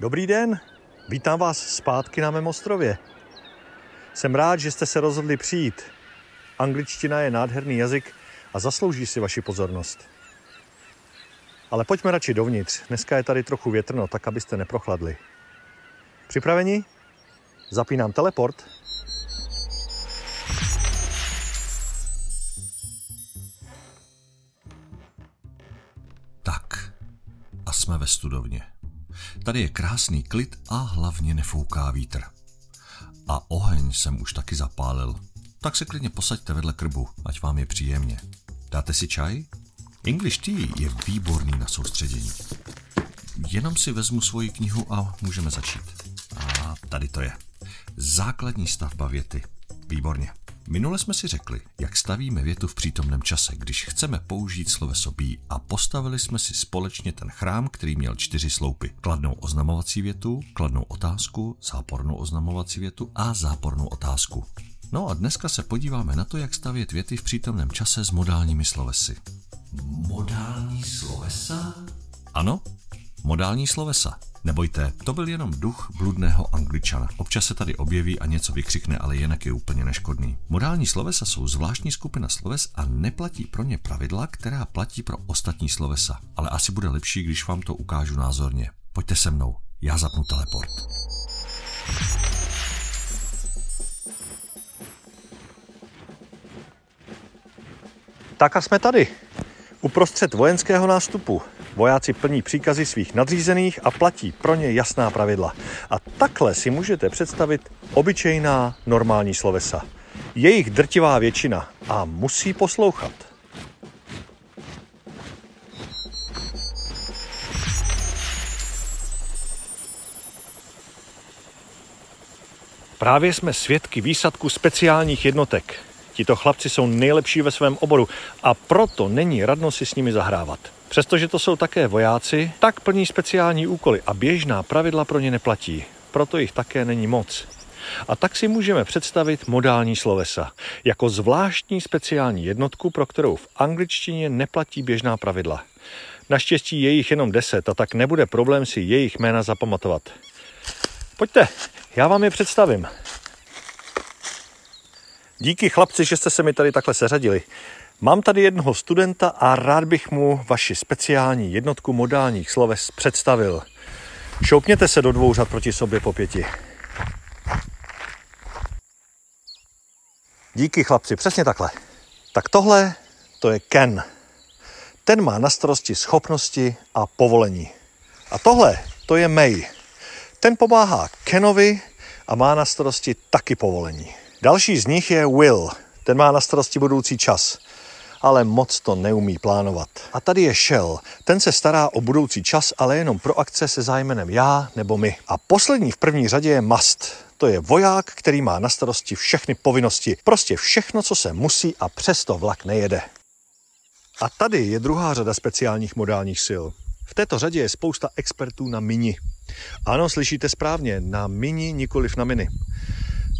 Dobrý den, vítám vás zpátky na mém ostrově. Jsem rád, že jste se rozhodli přijít. Angličtina je nádherný jazyk a zaslouží si vaši pozornost. Ale pojďme radši dovnitř. Dneska je tady trochu větrno, tak abyste neprochladli. Připraveni? Zapínám teleport. Tak, a jsme ve studovně. Tady je krásný klid a hlavně nefouká vítr. A oheň jsem už taky zapálil. Tak se klidně posaďte vedle krbu, ať vám je příjemně. Dáte si čaj? English tea je výborný na soustředění. Jenom si vezmu svoji knihu a můžeme začít. A tady to je. Základní stavba věty. Výborně. Minule jsme si řekli, jak stavíme větu v přítomném čase, když chceme použít sloveso be a postavili jsme si společně ten chrám, který měl čtyři sloupy. Kladnou oznamovací větu, kladnou otázku, zápornou oznamovací větu a zápornou otázku. No a dneska se podíváme na to, jak stavět věty v přítomném čase s modálními slovesy. Modální slovesa? Ano, modální slovesa. Nebojte, to byl jenom duch bludného angličana. Občas se tady objeví a něco vykřikne, ale jinak je úplně neškodný. Modální slovesa jsou zvláštní skupina sloves a neplatí pro ně pravidla, která platí pro ostatní slovesa. Ale asi bude lepší, když vám to ukážu názorně. Pojďte se mnou, já zapnu teleport. Tak a jsme tady. Uprostřed vojenského nástupu. Vojáci plní příkazy svých nadřízených a platí pro ně jasná pravidla. A takhle si můžete představit obyčejná normální slovesa. Jejich drtivá většina a musí poslouchat. Právě jsme svědky výsadku speciálních jednotek. Tito chlapci jsou nejlepší ve svém oboru a proto není radno si s nimi zahrávat. Přestože to jsou také vojáci, tak plní speciální úkoly a běžná pravidla pro ně neplatí. Proto jich také není moc. A tak si můžeme představit modální slovesa jako zvláštní speciální jednotku, pro kterou v angličtině neplatí běžná pravidla. Naštěstí je jich jenom deset a tak nebude problém si jejich jména zapamatovat. Pojďte, já vám je představím. Díky chlapci, že jste se mi tady takhle seřadili. Mám tady jednoho studenta a rád bych mu vaši speciální jednotku modálních sloves představil. Šoupněte se do dvou řad proti sobě po pěti. Díky chlapci, přesně takhle. Tak tohle to je Ken. Ten má na starosti schopnosti a povolení. A tohle to je May. Ten pomáhá Kenovi a má na starosti taky povolení. Další z nich je Will. Ten má na starosti budoucí čas ale moc to neumí plánovat. A tady je Shell. Ten se stará o budoucí čas, ale jenom pro akce se zájmenem já nebo my. A poslední v první řadě je Must. To je voják, který má na starosti všechny povinnosti. Prostě všechno, co se musí a přesto vlak nejede. A tady je druhá řada speciálních modálních sil. V této řadě je spousta expertů na mini. Ano, slyšíte správně, na mini, nikoliv na mini.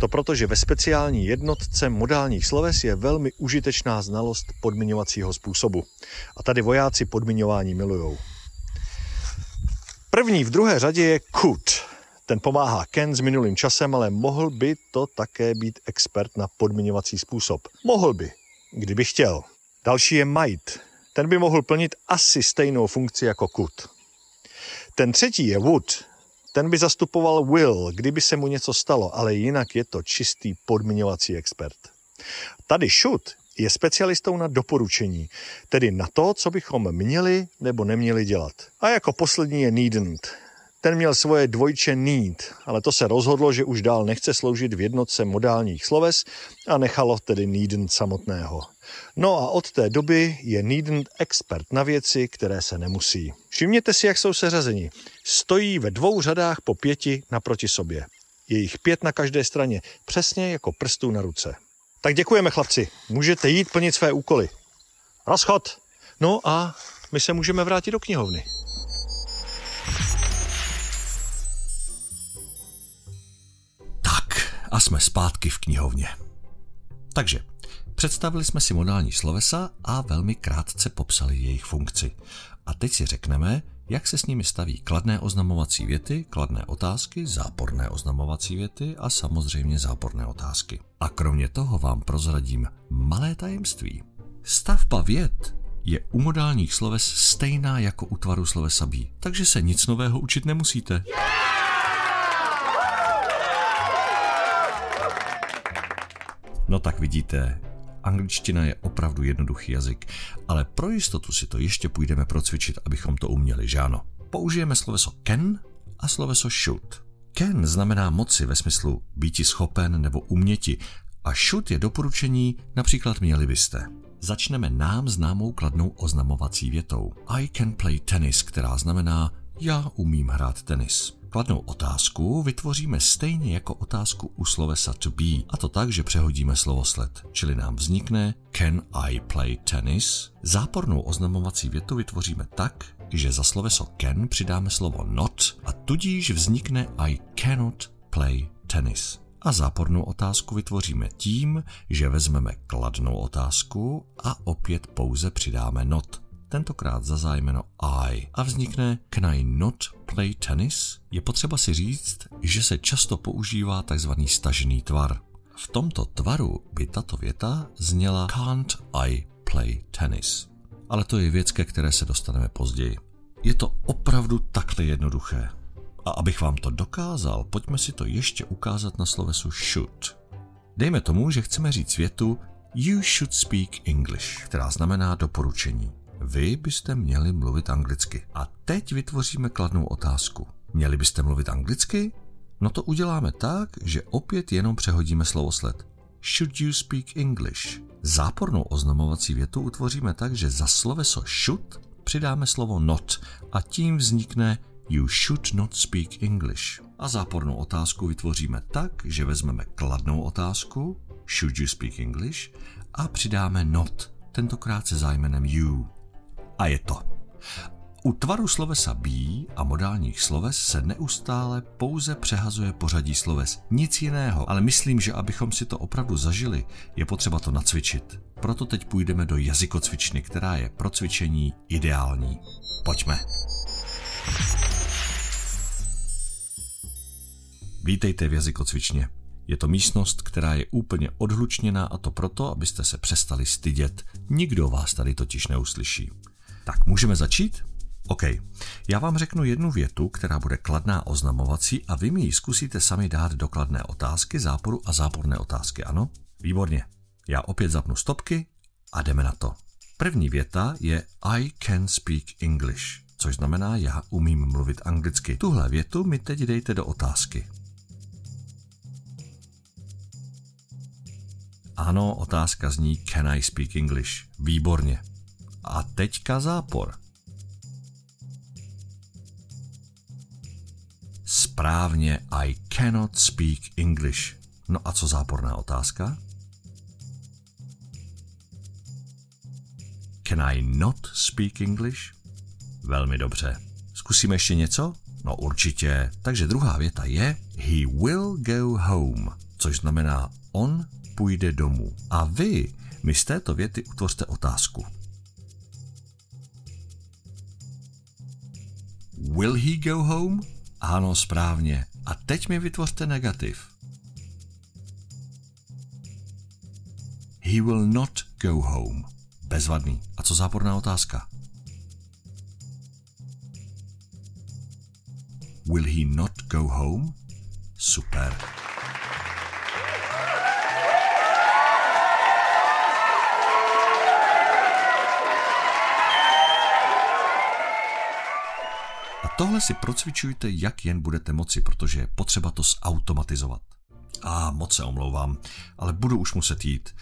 To proto, že ve speciální jednotce modálních sloves je velmi užitečná znalost podmiňovacího způsobu. A tady vojáci podmiňování milujou. První v druhé řadě je Kut. Ten pomáhá Ken s minulým časem, ale mohl by to také být expert na podmiňovací způsob. Mohl by, kdyby chtěl. Další je Might. Ten by mohl plnit asi stejnou funkci jako Kut. Ten třetí je Wood. Ten by zastupoval Will, kdyby se mu něco stalo, ale jinak je to čistý podmiňovací expert. Tady Shoot je specialistou na doporučení, tedy na to, co bychom měli nebo neměli dělat. A jako poslední je Needn't. Ten měl svoje dvojče need, ale to se rozhodlo, že už dál nechce sloužit v jednotce modálních sloves a nechalo tedy needn't samotného. No a od té doby je needn't expert na věci, které se nemusí. Všimněte si, jak jsou seřazeni. Stojí ve dvou řadách po pěti naproti sobě. Je jich pět na každé straně, přesně jako prstů na ruce. Tak děkujeme, chlapci. Můžete jít plnit své úkoly. Rozchod! No a my se můžeme vrátit do knihovny. Jsme zpátky v knihovně. Takže, představili jsme si modální slovesa a velmi krátce popsali jejich funkci. A teď si řekneme, jak se s nimi staví kladné oznamovací věty, kladné otázky, záporné oznamovací věty a samozřejmě záporné otázky. A kromě toho vám prozradím malé tajemství. Stavba vět je u modálních sloves stejná jako u tvaru slovesa be, takže se nic nového učit nemusíte. No tak vidíte, angličtina je opravdu jednoduchý jazyk, ale pro jistotu si to ještě půjdeme procvičit, abychom to uměli, že ano. Použijeme sloveso can a sloveso should. Can znamená moci ve smyslu býti schopen nebo uměti a should je doporučení, například měli byste. Začneme nám známou kladnou oznamovací větou. I can play tennis, která znamená já umím hrát tenis. Kladnou otázku vytvoříme stejně jako otázku u slovesa to be, a to tak, že přehodíme slovosled, čili nám vznikne can I play tennis. Zápornou oznamovací větu vytvoříme tak, že za sloveso can přidáme slovo not a tudíž vznikne I cannot play tennis. A zápornou otázku vytvoříme tím, že vezmeme kladnou otázku a opět pouze přidáme not tentokrát za zájmeno I a vznikne Can I not play tennis? Je potřeba si říct, že se často používá tzv. stažený tvar. V tomto tvaru by tato věta zněla Can't I play tennis? Ale to je věc, ke které se dostaneme později. Je to opravdu takhle jednoduché. A abych vám to dokázal, pojďme si to ještě ukázat na slovesu should. Dejme tomu, že chceme říct větu You should speak English, která znamená doporučení. Vy byste měli mluvit anglicky. A teď vytvoříme kladnou otázku. Měli byste mluvit anglicky? No to uděláme tak, že opět jenom přehodíme slovosled. Should you speak English? Zápornou oznamovací větu utvoříme tak, že za sloveso should přidáme slovo not a tím vznikne You should not speak English. A zápornou otázku vytvoříme tak, že vezmeme kladnou otázku Should you speak English a přidáme not, tentokrát se zájmenem you. A je to. U tvaru slovesa be a modálních sloves se neustále pouze přehazuje pořadí sloves. Nic jiného, ale myslím, že abychom si to opravdu zažili, je potřeba to nacvičit. Proto teď půjdeme do jazykocvičny, která je pro cvičení ideální. Pojďme. Vítejte v jazykocvičně. Je to místnost, která je úplně odhlučněná a to proto, abyste se přestali stydět. Nikdo vás tady totiž neuslyší. Tak můžeme začít? OK. Já vám řeknu jednu větu, která bude kladná oznamovací a vy mi ji zkusíte sami dát do kladné otázky, záporu a záporné otázky, ano? Výborně. Já opět zapnu stopky a jdeme na to. První věta je I can speak English, což znamená já umím mluvit anglicky. Tuhle větu mi teď dejte do otázky. Ano, otázka zní Can I speak English? Výborně. A teďka zápor. Správně, I cannot speak English. No a co záporná otázka? Can I not speak English? Velmi dobře. Zkusíme ještě něco? No určitě. Takže druhá věta je He will go home, což znamená on půjde domů. A vy mi z této věty utvořte otázku. Will he go home? Ano, správně. A teď mi vytvořte negativ. He will not go home. Bezvadný. A co záporná otázka? Will he not go home? Super. Tohle si procvičujte, jak jen budete moci, protože je potřeba to zautomatizovat. A moc se omlouvám, ale budu už muset jít.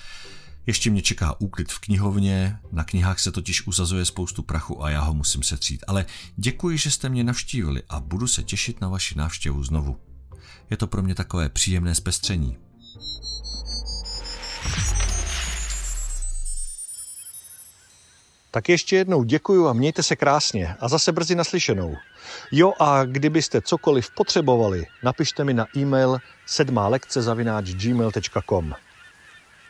Ještě mě čeká úklid v knihovně, na knihách se totiž uzazuje spoustu prachu a já ho musím setřít. Ale děkuji, že jste mě navštívili a budu se těšit na vaši návštěvu znovu. Je to pro mě takové příjemné zpestření. Tak ještě jednou děkuju a mějte se krásně a zase brzy naslyšenou. Jo a kdybyste cokoliv potřebovali, napište mi na e-mail sedmá lekce zavináč.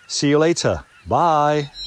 See you later. Bye.